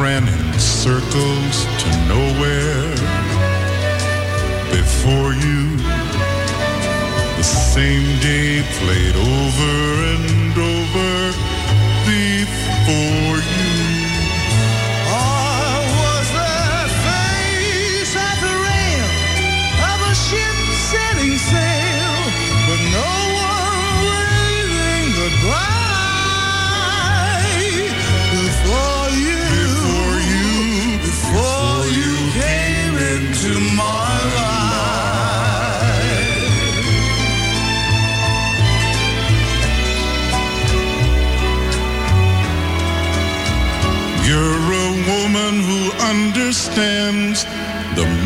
ran in circles to nowhere before you. The same day played over and over before.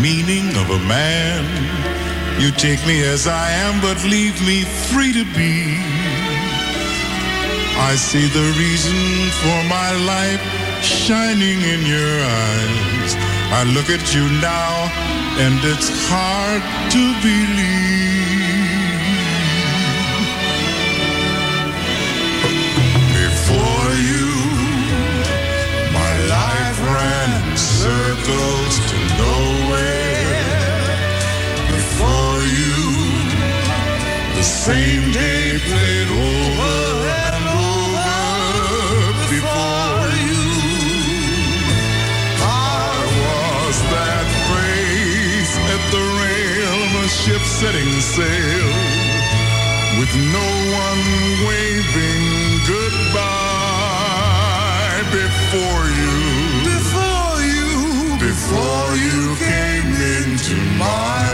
Meaning of a man. You take me as I am, but leave me free to be. I see the reason for my life shining in your eyes. I look at you now, and it's hard to believe. Before you, my life ran in circles nowhere. Before you, the same day played over and over. Before you, I was that face at the rail, a ship setting sail, with no one waving goodbye before you. Before you, came into my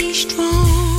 be strong.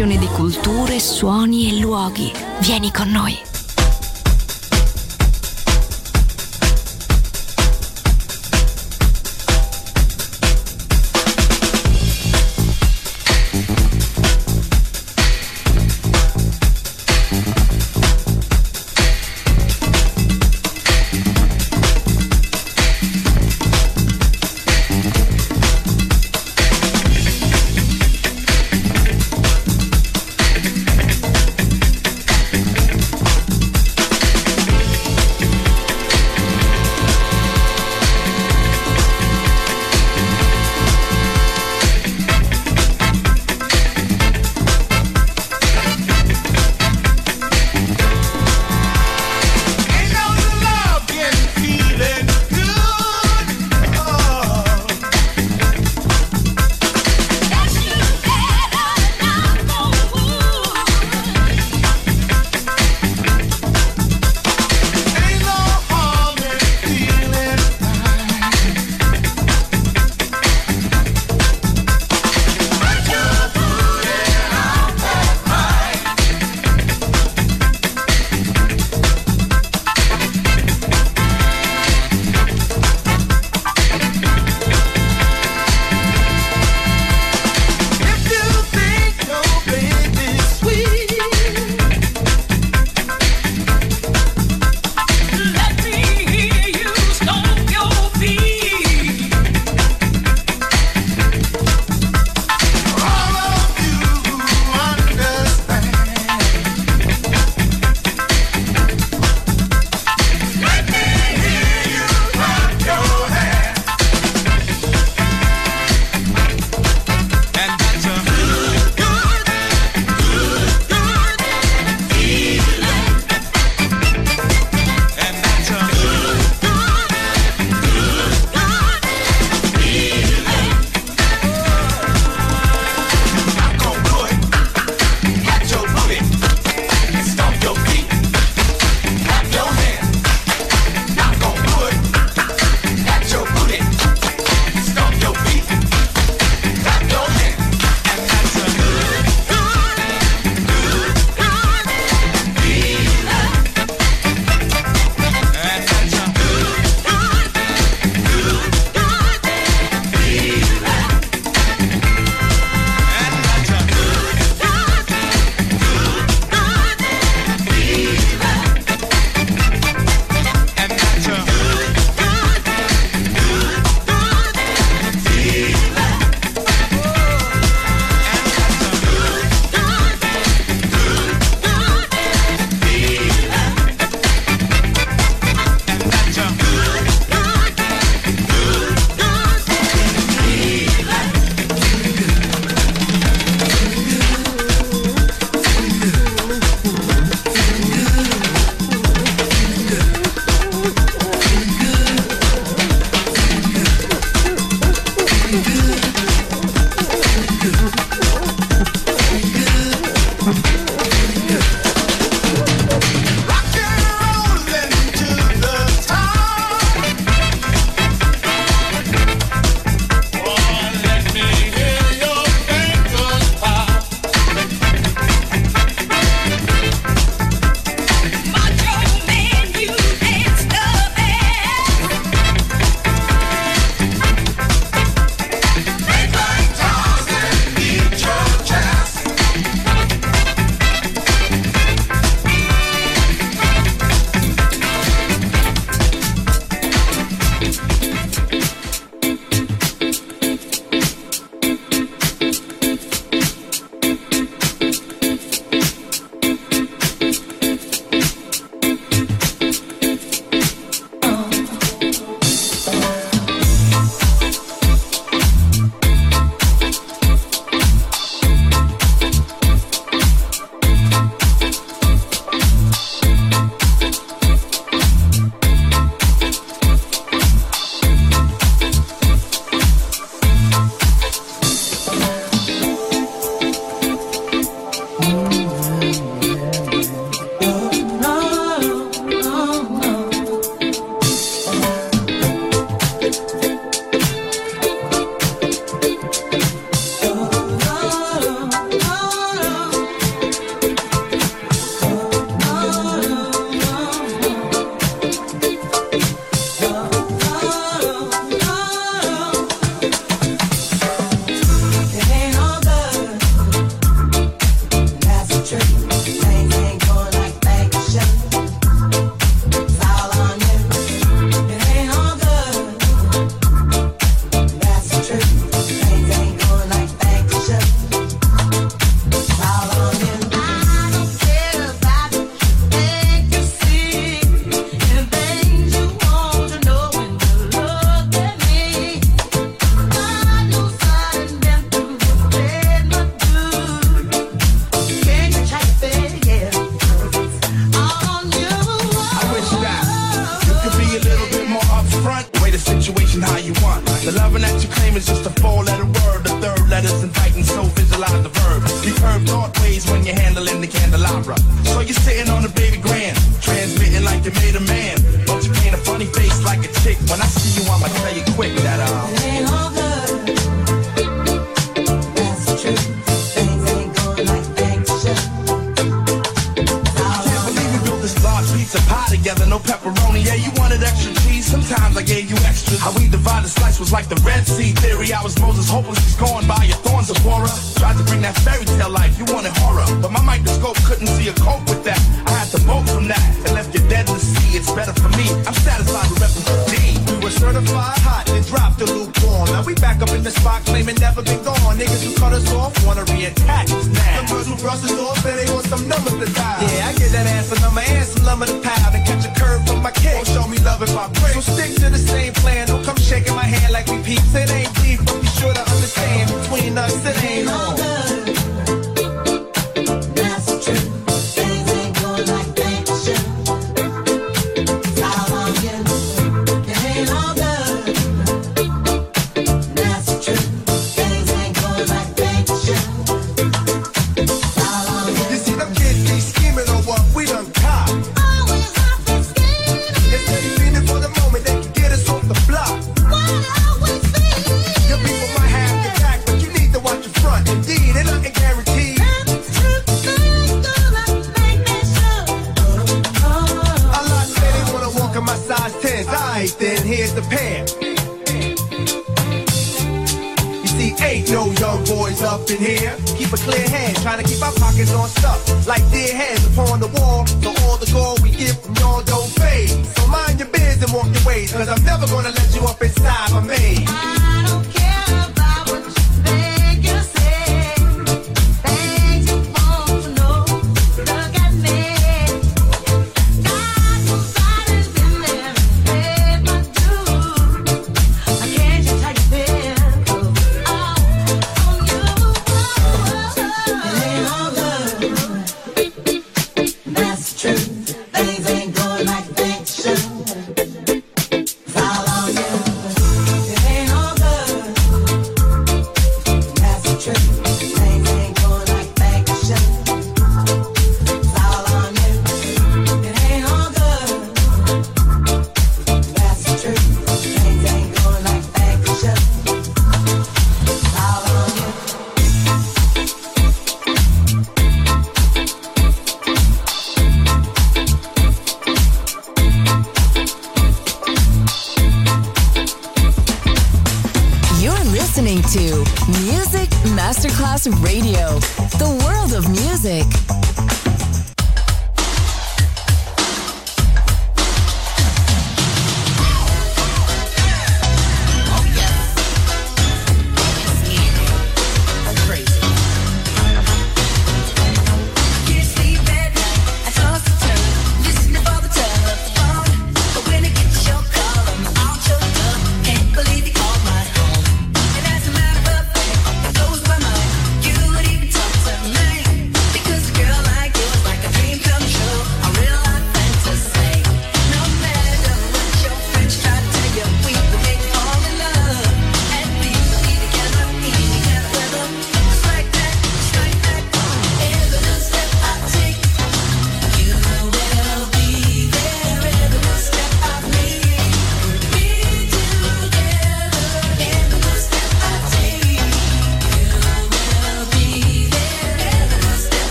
Sovrapposizione di culture, suoni e luoghi. Vieni con noi. is just a fall was like the Red Sea theory. I was Moses, hopeless, he's gone Ain't no young boys up in here. Keep a clear head, trying to keep our pockets on stuff. Like dead hands upon the wall. So all the gold we get from y'all don't fade. So mind your biz and walk your ways. Cause I'm never gonna let you up inside my maze.